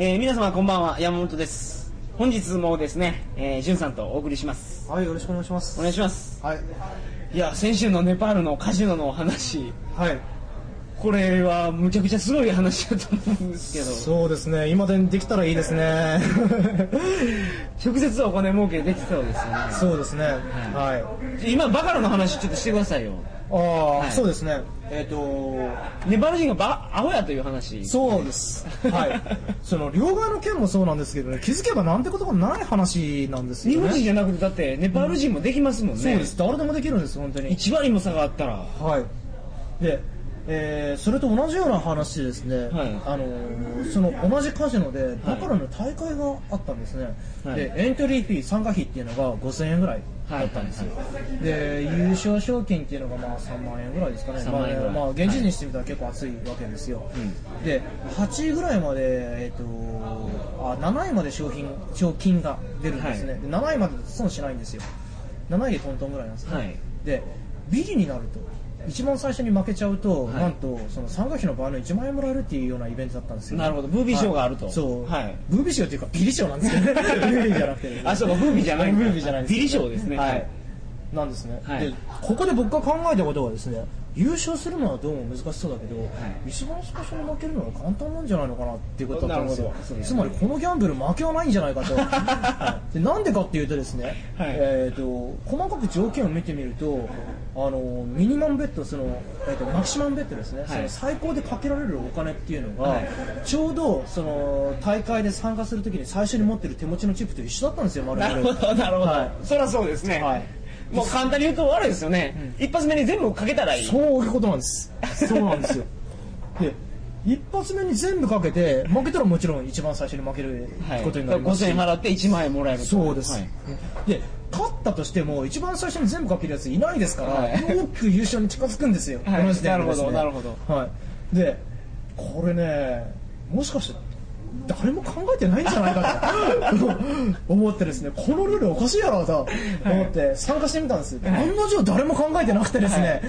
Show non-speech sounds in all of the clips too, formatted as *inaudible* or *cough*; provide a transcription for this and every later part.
えー皆様こんばんは、山本です。本日もですね、えー、じゅんさんとお送りします。はい、よろしくお願いします。お願いします。はい。いや、先週のネパールのカジノの話、はい。これはむちゃくちゃすごい話だと思うんですけど、そうですね、今でできたらいいですね。*laughs* 直接お金儲けできそうですよね。そうですね。はい。今、バカラの話ちょっとしてくださいよ。ああ、はいそうですね。えっ、と、ネパール人がバアホやという話。そうです。はい。*laughs* その、両替の件もそうなんですけどね、気づけばなんてことがない話なんですよね。日本人じゃなくて、だってネパール人もできますもんね。そうです。誰でもできるんです、本当に。1割も差があったら。はい。で、えーそれと同じような話でですね、はい。あのーその同じカジノでバカラの大会があったんですね、はい。でエントリーフィー参加費っていうのが5000円ぐらいだったんですよ、で優勝賞金っていうのがまあ3万円ぐらいですかね。3万円ぐらい。まあ、まあ現地にしてみたら結構熱いわけですよ、で8位ぐらいまで、えー、とあ7位まで賞金賞金が出るんですね、はい。で7位まで損しないんですよ。7位でトントンぐらいなんですね、はい。でビリになると一番最初に負けちゃうと、はい。なんとその参加費の場合の1万円もらえるっていうようなイベントだったんですよ、なるほど。ブービー賞があると。はいそう、はい。ブービー賞っていうかビリ賞なんですけどねブー *laughs* ビーじゃなくて、あそうかブービーじゃないブービーじゃないですビリ賞ですね。ははい。い、なんですね、はい。でここで僕が考えたことはですね優勝するのはどうも難しそうだけど、一番最初に負けるのは簡単なんじゃないのかなっていうことだったんですよなるほどそうです。つまりこのギャンブル負けはないんじゃないかと、*laughs* はい。でなんでかっていうとですね、はい。えー、と細かく条件を見てみるとあのミニマムベッドその、えー、とマキシマムベッドですね、はい。その最高でかけられるお金っていうのが、はい。ちょうどその大会で参加するときに最初に持ってる手持ちのチップと一緒だったんですよ丸々。なるほど、なるほど。はい。そりゃそうですね。はいもう簡単に言うと悪いですよね。一発目に全部かけたらいい。そういうことなんです。そうなんですよ。*laughs* で、一発目に全部かけて、負けたらもちろん一番最初に負けるはい。ことになりますし、5000円払って1万円もらえると。そうです、はいで、勝ったとしても、一番最初に全部かけるやついないですから、はい大きく優勝に近づくんですよ。はいこの時点でねなるほどなるほはい。で、これね、もしかして、誰も考えてないんじゃないかと *laughs* 思ってですね、このルールおかしいやろと思って参加してみたんです。案の定誰も考えてなくてですね、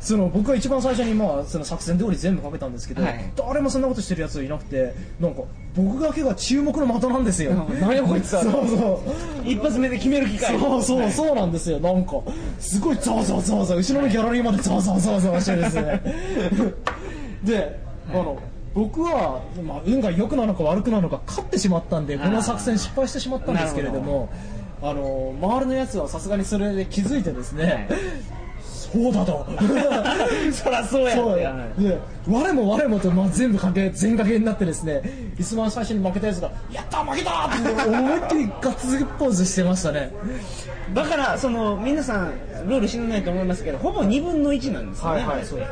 その僕が一番最初にまあその作戦通り全部かけたんですけど、はい誰もそんなことしてるやついなくて、なんか僕だけが注目の的なんですよ。*laughs* 何やこいつはそうそう。一発目で決める機会。そうそうそうなんですよなんかすごいざわざわざわざわ後ろのギャラリーまでざわざわざわざわしてですね *laughs* であの僕は、まあ、運が良くなのか悪くなのか勝ってしまったんでこの作戦失敗してしまったんですけれどもあの周りのやつはさすがにそれで気づいてですね、そうだと。*laughs* そりゃそうやそうってで我も我もと、まあ、全部かけ全掛けになってですね一番最初に負けたやつが「やった負けた!」って思いっきりガッツポーズしてましたね。だから、その、皆さん、ルール知らないと思いますけど、ほぼ2分の1なんですよね。そうですね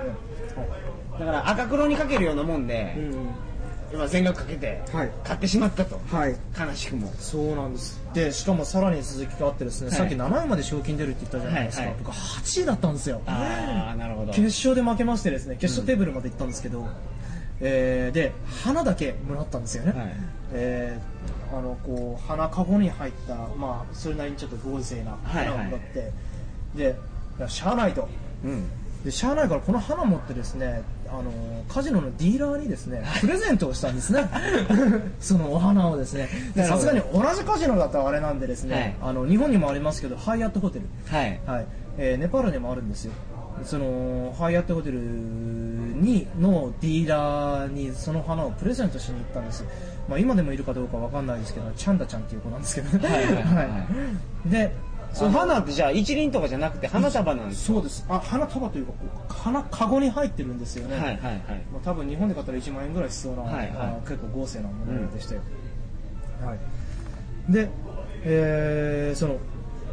だから、赤黒にかけるようなもんで、今全額かけて、はい。買ってしまったと。はい。悲しくも。そうなんです。でしかもさらに続きがあってですね、はい。さっき7位まで賞金出るって言ったじゃないですか、はいはい。僕8位だったんですよ。ああ、なるほど。決勝で負けましてですね決勝テーブルまで行ったんですけど、えーで花だけもらったんですよね、はい。えーあのこう花かごに入ったまあそれなりにちょっと豪勢な花をもらって、でいやしゃあないと。うん。でしゃあないからこの花持ってですねあのカジノのディーラーにですねプレゼントをしたんですね。*laughs* そのお花をですね。さすがに同じカジノだったらあれなんでですね、あの日本にもありますけどハイアットホテル。はい。はい、えーネパールにもあるんですよ。そのハイアットホテルにのディーラーにその花をプレゼントしに行ったんです。まあ、今でもいるかどうかわかんないですけどチャンダちゃんっていう子なんですけどね。はいはいはい。*laughs* はい。でその花ってじゃあ一輪とかじゃなくて花束なんですそうです。あ花束というかこう花かごに入ってるんですよね、はいはい。はい。まあ、多分日本で買ったら1万円ぐらいしそうな、はいはい。結構豪勢なものでしたよ、はい、で、えーその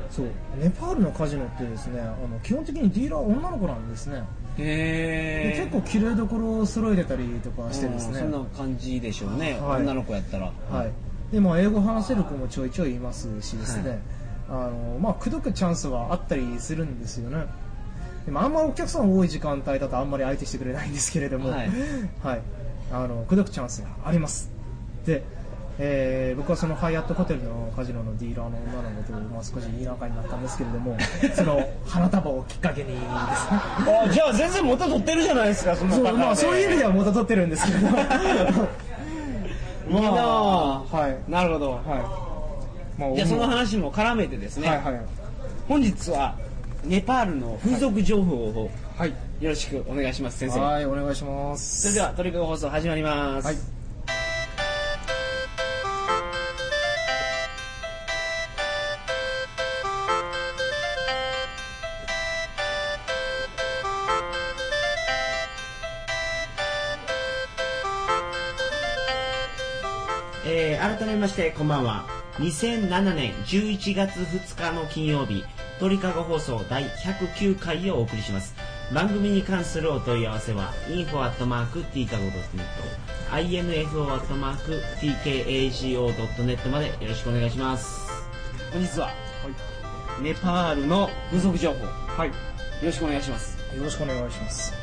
そうネパールのカジノってですねあの基本的にディーラーは女の子なんですね。でへ結構綺麗どころを揃えてたりとかしてですね、そんな感じでしょうね、はい。女の子やったら。はい、でも英語話せる子もちょいちょいいますしですね、はいあのまあ口説くチャンスはあったりするんですよね。でもあんまりお客さん多い時間帯だとあんまり相手してくれないんですけれども、はい。はい。あの口説くチャンスがあります。で、えー僕はそのハイアットホテルのカジノのディーラーの女の子と、まあ、少しいい仲になったんですけれども *laughs* その花束をきっかけにですね。あじゃあ全然元取ってるじゃないですか、そんなそう,、まあ、そういう意味では元取ってるんですけど。*laughs* *laughs* まあはい。なるほど。はいまあじゃあそのは話も絡めてですね、いはい。本日はネパールの風俗情報をはい。よろしくお願いします、先生。はいお願いします。それではトリカゴ放送始まります。はい。えー改めましてこんばんは2007年11月2日の金曜日鳥かご放送第109回をお送りします。番組に関するお問い合わせは info.tkago.net info.tkago.net までよろしくお願いします。本日はネパールの風俗情報よはい。ろしくお願いします。よろしくお願いします。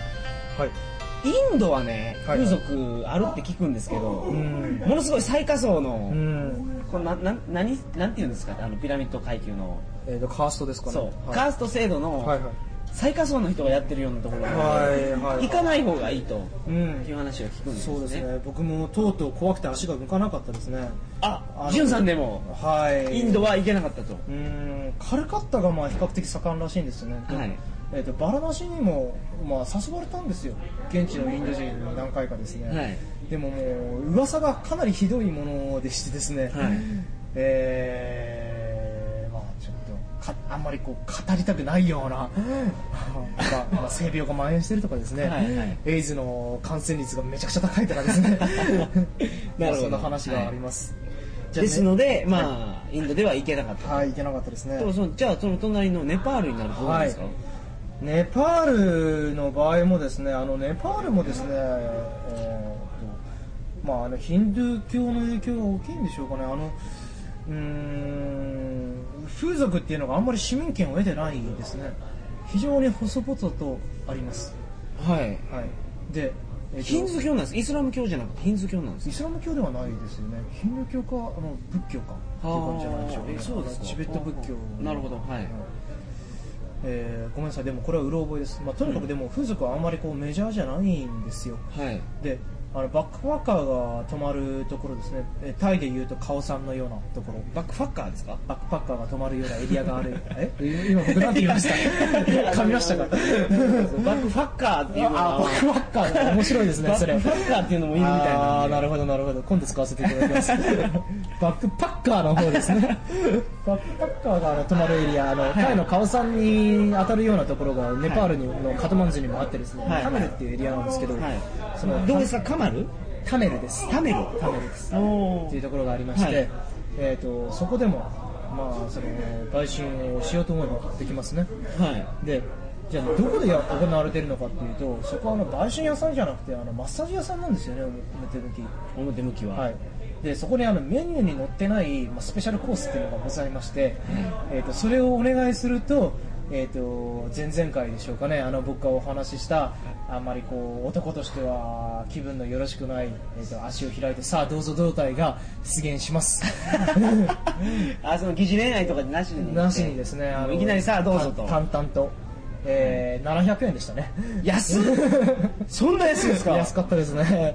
はいインドはねはい風俗あるって聞くんですけど、うん。ものすごい最下層の、うん。これなな何なんていうんですか？あのピラミッド階級の。えーとカーストですかね。そう、はい。カースト制度のはいはい。最下層の人がやってるようなところなので、はいはい。行かない方がいいとうん。いう話を聞くんですね。そうですね。僕もとうとう怖くて足が向かなかったですね。ああのジュンさんでもはい。インドは行けなかったと、うん。カルカッタがまあ比較的盛んらしいんですよね、はいえー、とバラナシにも、まあ、誘われたんですよ。現地のインド人に何回かですね、はい。でももう噂がかなりひどいものでしてですね、はい。えーまあちょっとかあんまりこう語りたくないようなまあまあ性病が蔓延してるとかですね、はいはい。エイズの感染率がめちゃくちゃ高いとかですね。*laughs* なるほど。まあそんな話があります、じゃあね。ですので、まあインドでは行けなかった、はい行けなかったですね。じゃあその隣のネパールになるとどうですか、ネパールの場合もですねあのネパールもですね、えーとまあ、あのヒンドゥー教の影響が大きいんでしょうかね。あのうーん風俗っていうのがあんまり市民権を得てないですね。非常に細々とあります。はい。はい。で、えヒンズー教なんです。イスラム教じゃなくてヒンズー教なんですイスラム教ではないですよね。ヒンドゥー教かあの仏教かっていう感じじゃないでしょうか、ね、えそうですか。チベット仏教。なるほど。はいえーごめんなさい。でもこれはうろ覚えです、まあ、とにかくでも風俗はあんまりこうメジャーじゃないんですよ。はい。であのバックパッカーが泊まるところですね。えタイでいうとカオさんのようなところ。バックファッカーですか？バックパッカーが泊まるようなエリアがある。*laughs* え今僕なんて言いました？*laughs* 噛みましたか？バックファッカーっていうのはあバックパッカー面白いですねそれ。バックファッカーっていうのもいるみたいあなんで。ーなるほどなるほど。今度使わせていただきます。*laughs* バックパッカーの方ですね。バックパッカーがあの泊まるエリアあの、タイのカオさんに当たるようなところがネパールにのカトマンズにもあってですね、はい。タメルっていうエリアなんですけど、はい。そのどうですか？カマル？タメルです。タメル。タメルです。おっていうところがありまして、はい。えー、とそこでも、まあ、その売春をしようと思えばできますね。はい。でじゃあどこでや行われているのかっていうとそこはあの売春屋さんじゃなくてあのマッサージ屋さんなんですよね表向き表向きは、はい。でそこにあのメニューに載ってない、まあ、スペシャルコースっていうのがございまして、えー、とそれをお願いすると,、えー、と前々回でしょうかねあの僕がお話ししたあんまりこう男としては気分のよろしくない、えー、と足を開いてさあどうぞ胴体が出現します。*laughs* あその疑似恋愛とかなしになしにですねあのいきなりさあどうぞと。た淡々と、えー700円でしたね。安っ。そんな安いですか？*laughs* 安かったですね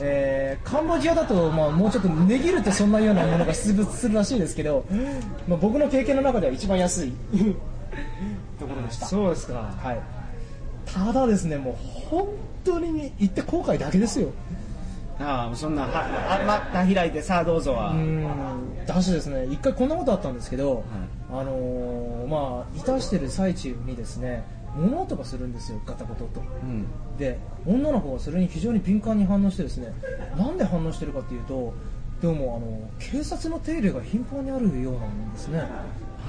えーカンボジアだと、まあ、もうちょっと値切るとそんなようなものが出物するらしいですけど、まあ、僕の経験の中では一番安いところでした。そうですか。はい、ただですねもう本当に行って後悔だけですよ。ああそんなはあまた開いてさあどうぞは、うんだしですね一回こんなことあったんですけど、あのーまあいたしてる最中にですね物音がするんですよガタゴトと。うん。で女の子はそれに非常に敏感に反応してですねなんで反応してるかっていうとどうもあの警察の手入れが頻繁にあるようなんですね。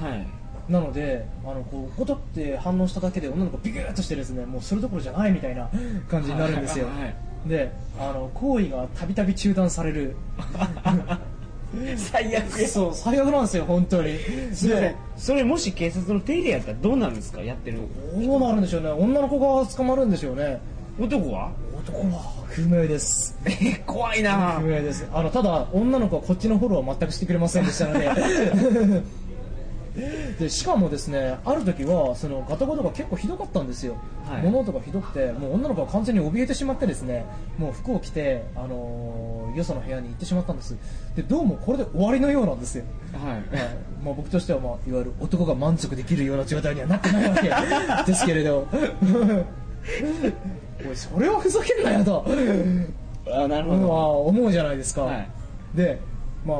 はい。なのであのこうゴトって反応しただけで女の子ビクッとしてですねもうそれどころじゃないみたいな感じになるんですよ、はい。はい。であの行為がたびたび中断される *laughs* *laughs* 最悪や。そう最悪なんですよ本当に。すいません。でそれもし警察の手入れやったらどうなるんですか？やってるどうなるんでしょうね。女の子が捕まるんでしょうね。男は？男は不明です。え怖いな。不明です。あのただ女の子はこっちのフォローは全くしてくれませんでしたので *laughs* でしかもですねある時はそのガタガタが結構ひどかったんですよ、はい。物音がひどくてもう女の子は完全に怯えてしまってですねもう服を着て、あのーよその部屋に行ってしまったんです。でどうもこれで終わりのようなんですよ。はい。はい。まあ、僕としては、まあ、いわゆる男が満足できるような状態にはなってないわけ *laughs* ですけれど。*laughs* おいそれはふざけんなよと、あなるまあ、思うじゃないですか、はい。でまあ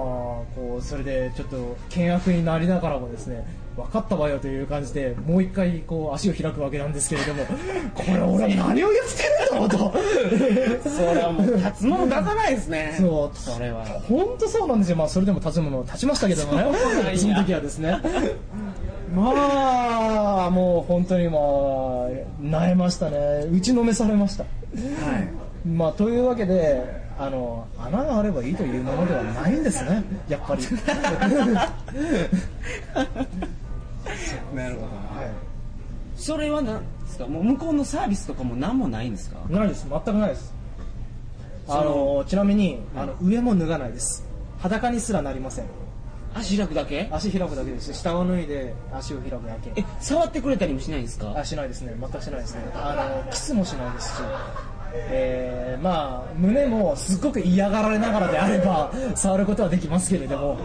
こうそれでちょっと険悪になりながらもですね分かったわよという感じでもう一回こう足を開くわけなんですけれども *laughs* これ俺は何を言ってるんだろうと。*laughs* それはもう立つもの立たないですね。そうそれは。本当そうなんですよ、まあ、それでも立つもの立ちましたけどもね。*laughs* その時はですね。まあもう本当にまあ萎えましたね。打ちのめされました。はい。まあというわけであの穴があればいいというものではないんですねやっぱり。*laughs* なるほど。それは何ですか？もう向こうのサービスとかも何もないんですか？ないです。全くないです。あのちなみにあの上も脱がないです。裸にすらなりません。足開くだけ？足開くだけです。下を脱いで足を開くだけ。え触ってくれたりもしないんですか？あしないですね。全くしないですね。あのキスもしないですしえー、まあ胸もすっごく嫌がられながらであれば触ることはできますけれども。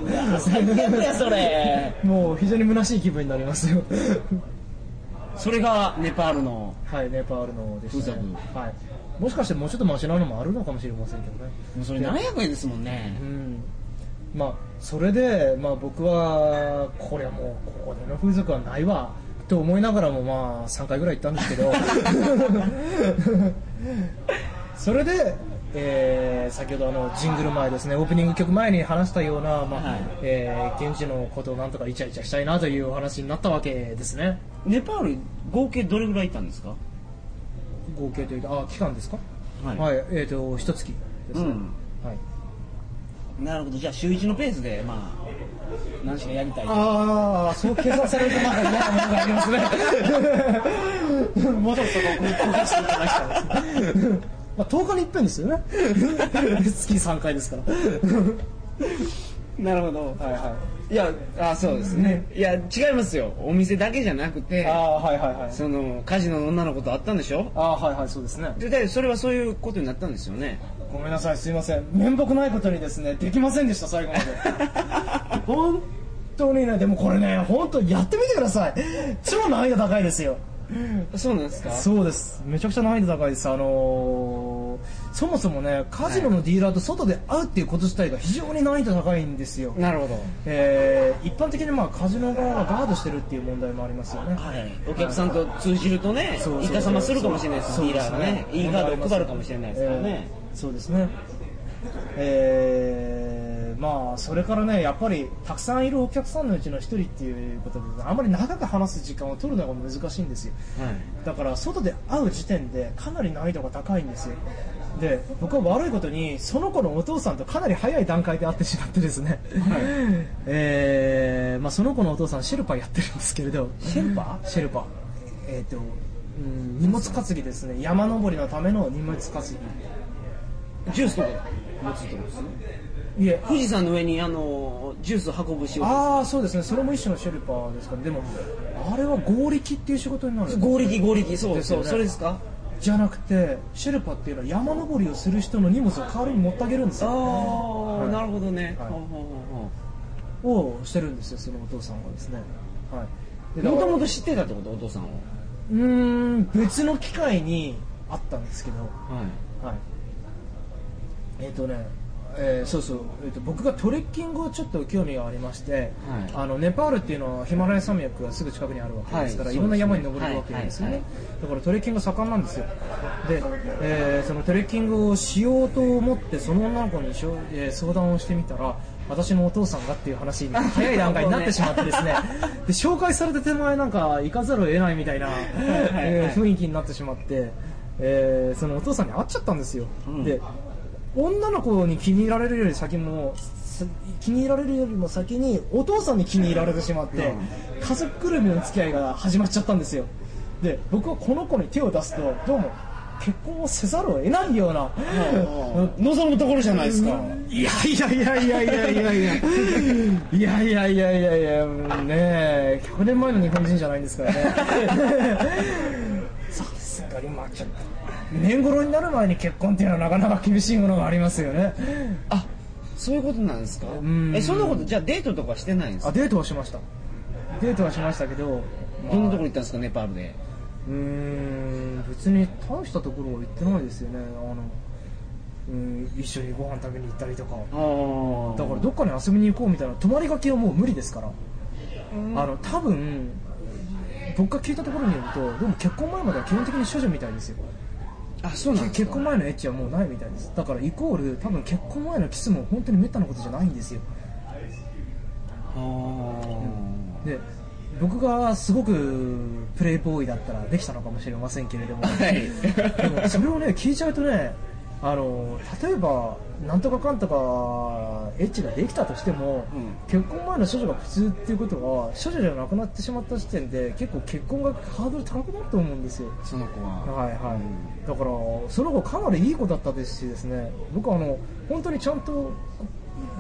それ。*laughs* もう非常に虚しい気分になりますよ。それがネパールのはいネパールのでしたね。風はい。もしかしてもうちょっとマシなのもあるのかもしれませんけどね。もうそれ700円ですもんね。うん。まあそれで、まあ、僕はこれはもうここでの風俗はないわと思いながらもまあ3回ぐらい行ったんですけど *laughs* *laughs* それで、えー先ほどあのジングル前ですねオープニング曲前に話したような、まあはい。えー現地のことをなんとかイチャイチャしたいなというお話になったわけですね。ネパール合計どれぐらいいたんですか？合計というとあ期間ですか？はい。はい、えっ、と一月ですね、うん。はい。なるほど。じゃあ週1のペースでまあ何しかやりたいとああ、そう計算されるとなんか嫌なものがありますね。もうちょっとそこを焦がしていただきたいですね。まあ、10日に一遍ですよね。月3回ですから。なるほどはいはいやあそうですねいや違いますよお店だけじゃなくい。てああ、はいはいはい。そのカジノの女の子と会ったんでしょ？ああ、はいはい、そうですね。ででそれはそういうことになったんですよねごめんなさい、すいません。面目ないことにですね、できませんでした、最後まで。*laughs* 本当にね、でもこれね、本当やってみてください。超難易度高いですよ。そうなんですか？そうです。めちゃくちゃ難易度高いです。あのーそもそもねカジノのディーラーと外で会うっていうこと自体が非常に難易度高いんですよ、なるほど。えー一般的にまあカジノ側がガードしてるっていう問題もありますよね、はい。お客さんと通じるとねそうそうイカサマするかもしれないですディーラーがね。いいカードを配るかもしれないですからね、えーそうですね。えーまあそれからねやっぱりたくさんいるお客さんのうちの一人っていうことであんまり長く話す時間を取るのが難しいんですよ。はい。だから外で会う時点でかなり難易度が高いんですよ。で僕は悪いことにその子のお父さんとかなり早い段階で会ってしまってですね、えーまあ、その子のお父さんシェルパやってるんですけれど。シェルパ？シェルパ。えっ、とうん荷物担ぎですね。山登りのための荷物担ジュースとか持つってことです？ぎいえ。富士山の上にあのジュースを運ぶ仕事ああそうですね。それも一種のシェルパーですからでもあれは合力っていう仕事になるんです合力合力そうですよね。そうそれですか？じゃなくてシェルパっていうのは山登りをする人の荷物を代わりに持ってあげるんですよ。ああ、はい。なるほどね、はい。ほうほうほをしてるんですよそのお父さんがですね。はい。もともとと知ってたってこと？お父さんを。うーん別の機会にあったんですけど。はい。はい。えっ、とねえーそうそう、えー、と僕がトレッキングをちょっと興味がありまして、はい。あのネパールっていうのはヒマラヤ山脈がすぐ近くにあるわけですから、はい。い、ろんな山に登れるわけですよね、はいはいだからトレッキングが盛んなんですよ。で、えーそのトレッキングをしようと思ってその女の子にしょ、えー相談をしてみたら私のお父さんがっていう話に *laughs* 早い段階になってしまってですね。で紹介された手前なんか行かざるを得ないみたいな、えー雰囲気になってしまって、えーそのお父さんに会っちゃったんですよ、うん。で女の子に気に入られるより先も気に入られるよりも先にお父さんに気に入られてしまって家族ぐるみの付き合いが始まっちゃったんですよ。で僕はこの子に手を出すとどうも結婚をせざるを得ないような望むところじゃないですか。いやいやいやいやいやいや。いやいやいやいやいやいやねえ100年前の日本人じゃないんですからね。*laughs* さすがに負けちょっと年頃になる前に結婚っていうのはなかなか厳しいものがありますよね。あそういうことなんですか？ん。えそんなことじゃあデートとかしてないんですか？あデートはしました。デートはしましたけど、まあ。どんなところ行ったんですか？ネパールで。うーん別に大したところは行ってないですよね。あのうん一緒にご飯食べに行ったりとか。ああだからどっかに遊びに行こうみたいな泊まりがけはもう無理ですから、あの多分僕が聞いたところによるとでも結婚前までは基本的に処女みたいですよあそうなん結婚前のエッチはもうないみたいです。だからイコール多分結婚前のキスも本当にめったなことじゃないんですよ。あで僕がすごくプレイボーイだったらできたのかもしれませんけれども、あはい。でもそれをね聞いちゃうとねあの例えばなんとかかんとかエッチができたとしても、うん。結婚前の処女が普通っていうことは処女じゃなくなってしまった時点で結構結婚がハードル高くなると思うんですよ。その子は。はいはい、だからその子かなりいい子だったですしですね。僕はあの本当にちゃんと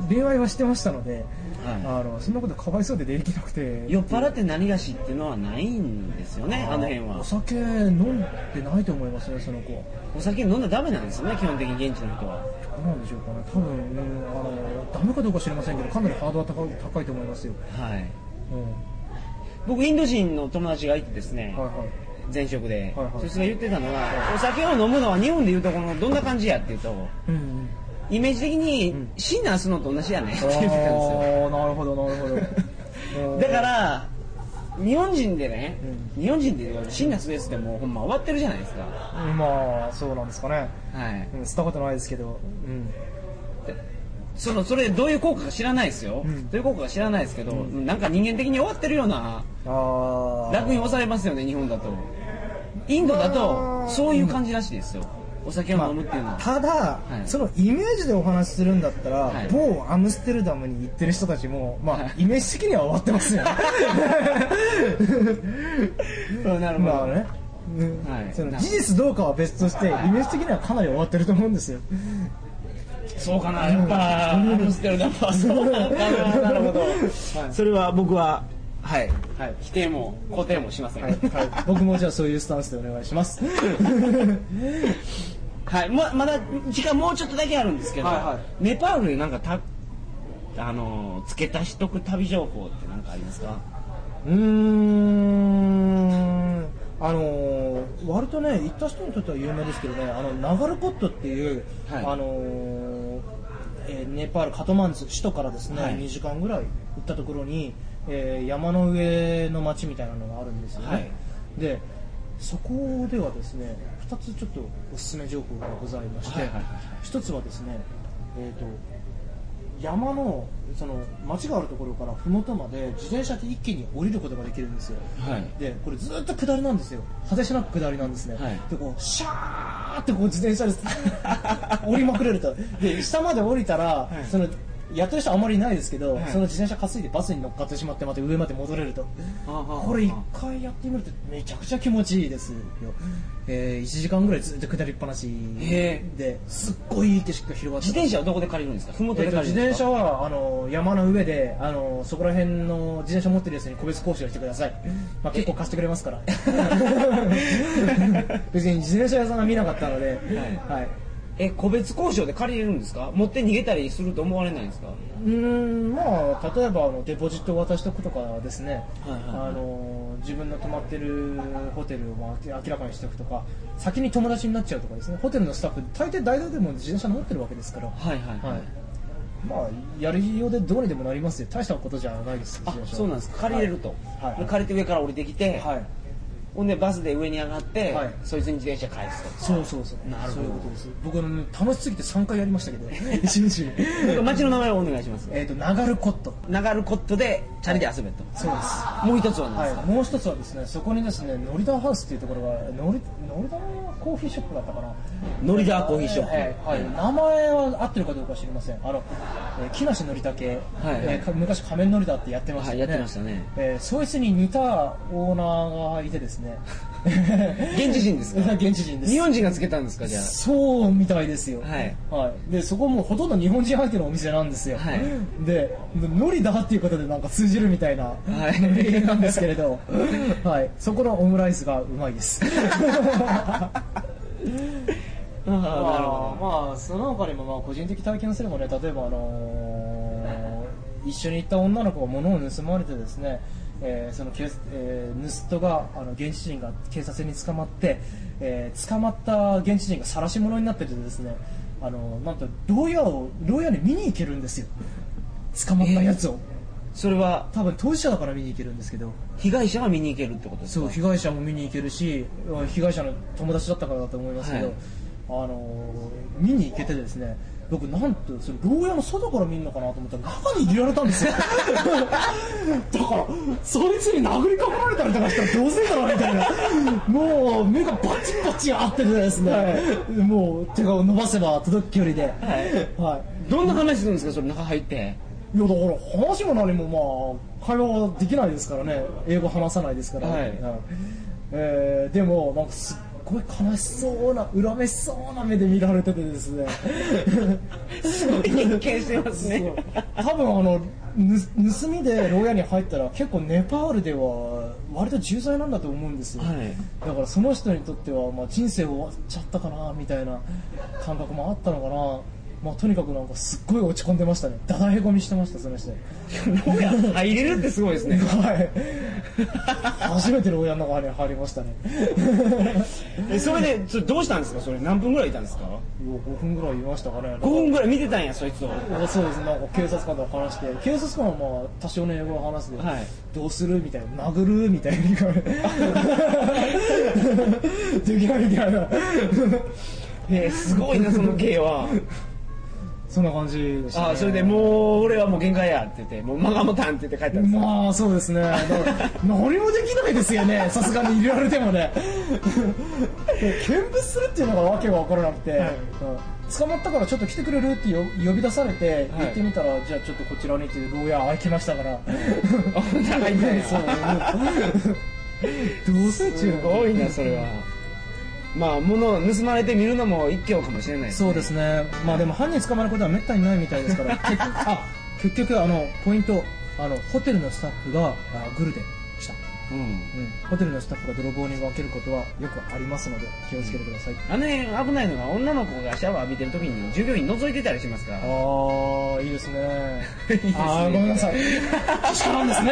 恋愛はしてましたので、はあのそんなことかわいそうでできなくて。い酔っ払って何がしっていうのはないんですよねあの辺は。お酒飲んでないと思いますねその子。はお酒飲んだらダメなんですよね基本的に現地の人は。どうなんでしょうかね。多分、うん、あのダメかどうか知りませんけどかなりハードルは高い高いと思いますよ、はい。うん、僕インド人の友達がいてですね、はいはい。前職で、はいはい。そいつが言ってたのが、お酒を飲むのは日本でいうとこのどんな感じやっていうとうんうんイメージ的にん。シンナーするのと同じやね。ってあ言ってたんですよーなるほどなるほど。うん *laughs* だから日本人でね、日本人でシンナーするやつでもうほんま終わってるじゃないですか。まあそうなんですかね、はい。うん、吸ったことないですけど、うん、そのそれどういう効果か知らないですよ、うん。どういう効果か知らないですけど、なんか人間的に終わってるような楽に押されますよね日本だと。インドだとそういう感じらしいですよ、お酒を飲むっていうのは、ただ、はい。そのイメージでお話しするんだったら、はい。某アムステルダムに行ってる人たちも、まあ、はい。イメージ的には終わってますよ *laughs* なるほど、まあね。うん。はい。その事実どうかは別として、イメージ的にはかなり終わってると思うんですよ。そうかなやっぱアムステルダムは。そうなのかななるほど、それは僕ははい、はい、否定も肯定もしません。はい、はい、僕もじゃあそういうスタンスでお願いします。*laughs* はい、ままだ時間もうちょっとだけあるんですけど、はいはネパールでなんかたあの付け足しとく旅情報って何かありますか？うーん。あのー割とね行った人にとっては有名ですけどねあのナガルコットっていう、はい。あのーえーネパールカトマンズ首都からですね、はい。2時間ぐらい行ったところに、えー山の上の町みたいなのがあるんですよね、はい。でそこではですね2つちょっとおすすめ情報がございまして、はいはいはい1つはですねえっ、と山のその町があるところから麓まで自転車で一気に降りることができるんですよ。はい。でこれずっと下りなんですよ。果てしなく下りなんですね、はい。でこうシャーってこう自転車で *laughs* 降りまくれると。で下まで降りたら、い。そのやってる人あんまりいないですけど、はい。その自転車担いでバスに乗っかってしまってまた上まで戻れると。これ一回やってみるとめちゃくちゃ気持ちいいですよ、えー、1時間ぐらいずっと下りっぱなしへですっごいいい景色が広がって自転車はどこで借りるんですか？ふもとえーとで借りるんですか、自転車はあの山の上であのそこら辺の自転車持ってるやつに個別講習をしてください、まあ、結構貸してくれますから。*laughs* 別に自転車屋さんは見なかったので、はいえ個別交渉で借りれるんですか？持って逃げたりすると思われないんですか？うーんまあ例えばあのデポジットを渡しておくとかですね、はいはいはい。あの自分の泊まってるホテルをまあ明らかにしておくとか先に友達になっちゃうとかですね。ホテルのスタッフ大抵大々でも自転車持ってるわけですから、はいはいはい、はい。まあやりようでどうにでもなりますよ。大したことじゃないですあそうなんです。か借りれると、はい。借りて上から降りてきて、はいほんでバスで上に上がって、はい。そいつに自転車返すとそうそうそう。なるほど。そういうことです。僕あのね楽しすぎて3回やりましたけど。*laughs* 一日に町 *laughs* の名前をお願いします。えっとナガルコット。ナガルコットでチャリで遊べと、そうです。もう一つはですか、、もう一つはですねそこにですねノリダーハウスっていうところがノリノリダーコーヒーショップだったかな？ノリダーコーヒーショップ。はい、はい。名前は合ってるかどうかは知りません。あの、えー木梨憲武、えーか昔仮面ノリダーってやってましたよね、はいやってましたね。えーそいつに似たオーナーがいてですね。*laughs* 現地人ですか？*laughs* 現地人です。日本人がつけたんですかじゃそうみたいですよ、はい。はい、でそこもほとんど日本人相手のお店なんですよ、はい。でノリだっていうことでなんか通じるみたいなはい。なんですけれど、*laughs* はい、そこのオムライスがうまいです。*laughs* ああなるほまあ、まあ、その他にもまあ個人的体験すればね例えば、あのー一緒に行った女の子が物を盗まれてですね、えーその警えー盗人があの現地人が警察に捕まって、えー捕まった現地人が晒し者になっててですねあのなんと牢屋を牢屋に見に行けるんですよ。捕まったやつを、どそれは多分当事者だから見に行けるんですけど被害者が見に行けるってことですか？そう被害者も見に行けるし被害者の友達だったからだと思いますけど、はい。あのー見に行けてですね僕なんとそれ牢屋の外から見るのかなと思ったら中に入れられたんですよ。*laughs* だからそいつに殴りかかられたりとかしたらどうするんだろうみたいな。もう目がバチンバチン合っててですね、もう手が伸ばせば届く距離で、はい。はい。どんな話するんですか？それ中入っていやだから話も何もまあ会話はできないですからね。英語話さないですから、はい。えーでもなんかすっごい悲しそうな恨めしそうな目で見られててですね。すごいしてますね。多分あのぬ盗みで牢屋に入ったら結構ネパールでは割と重罪なんだと思うんですよ、はい。だからその人にとっては、まあ、人生終わっちゃったかなみたいな感覚もあったのかなまあ、とにかくなんかすっごい落ち込んでましたねだだへこみしてましたその人牢屋入れるってすごいですねはい。初めて牢屋の中に入りましたね。*laughs* えそれでそれどうしたんですか？それ何分ぐらいいたんですか？5分ぐらいいましたかね。5分ぐらい見てたんやそいつをあそうですね。なんか警察官と話して、警察官はまあ多少の英語を話すで、はいどうするみたいな、殴るみたいに言われて。*laughs* *laughs* できないみたいな。えーすごいなその芸はそんな感じでした、ね。あそれでもう俺はもう限界やって言ってもう間が持たんって言って帰ったんですかまあそうですね。*laughs* 何もできないですよね。さすがに入れられてもね。見物するっていうのがわけが分からなくて、うん捕まったからちょっと来てくれるってよ呼び出されて、行ってみたらじゃあちょっとこちらにって牢屋開きましたから。お互いね *laughs* そう。どうせっていうすごいなそれはまあ物を盗まれてみるのも一興かもしれないですね。そうですね。まあでも犯人捕まることはめったにないみたいですから、*laughs* 結局あ結局あのポイントあのホテルのスタッフがあグルでした。うん。うん、ホテルのスタッフが泥棒に分けることはよくありますので気をつけてください、あの辺危ないのが女の子がシャワー浴びてる時に従業員覗いてたりしますから。ああいいですね。いいですね。*laughs* ああごめんなさい。*laughs* 確かなんですね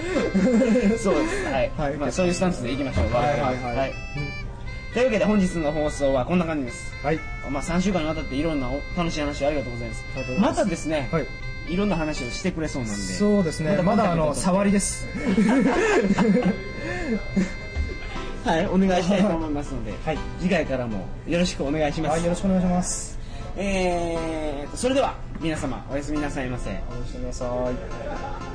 *laughs* そうです。はい、はい。まあ、そういうスタンスでいきましょう。はいはいはい。というわけで本日の放送はこんな感じです。はい。まあ3週間にわたっていろんなお楽しい話をありがとうございます。またですね、はい。い、ろんな話をしてくれそうなんで。そうですね。まだあの触りです。*laughs* はい。お願いしたいと思いますので、はい。次回からもよろしくお願いします、はいよろしくお願いします。えーとそれでは皆様おやすみなさいませ。おやすみなさい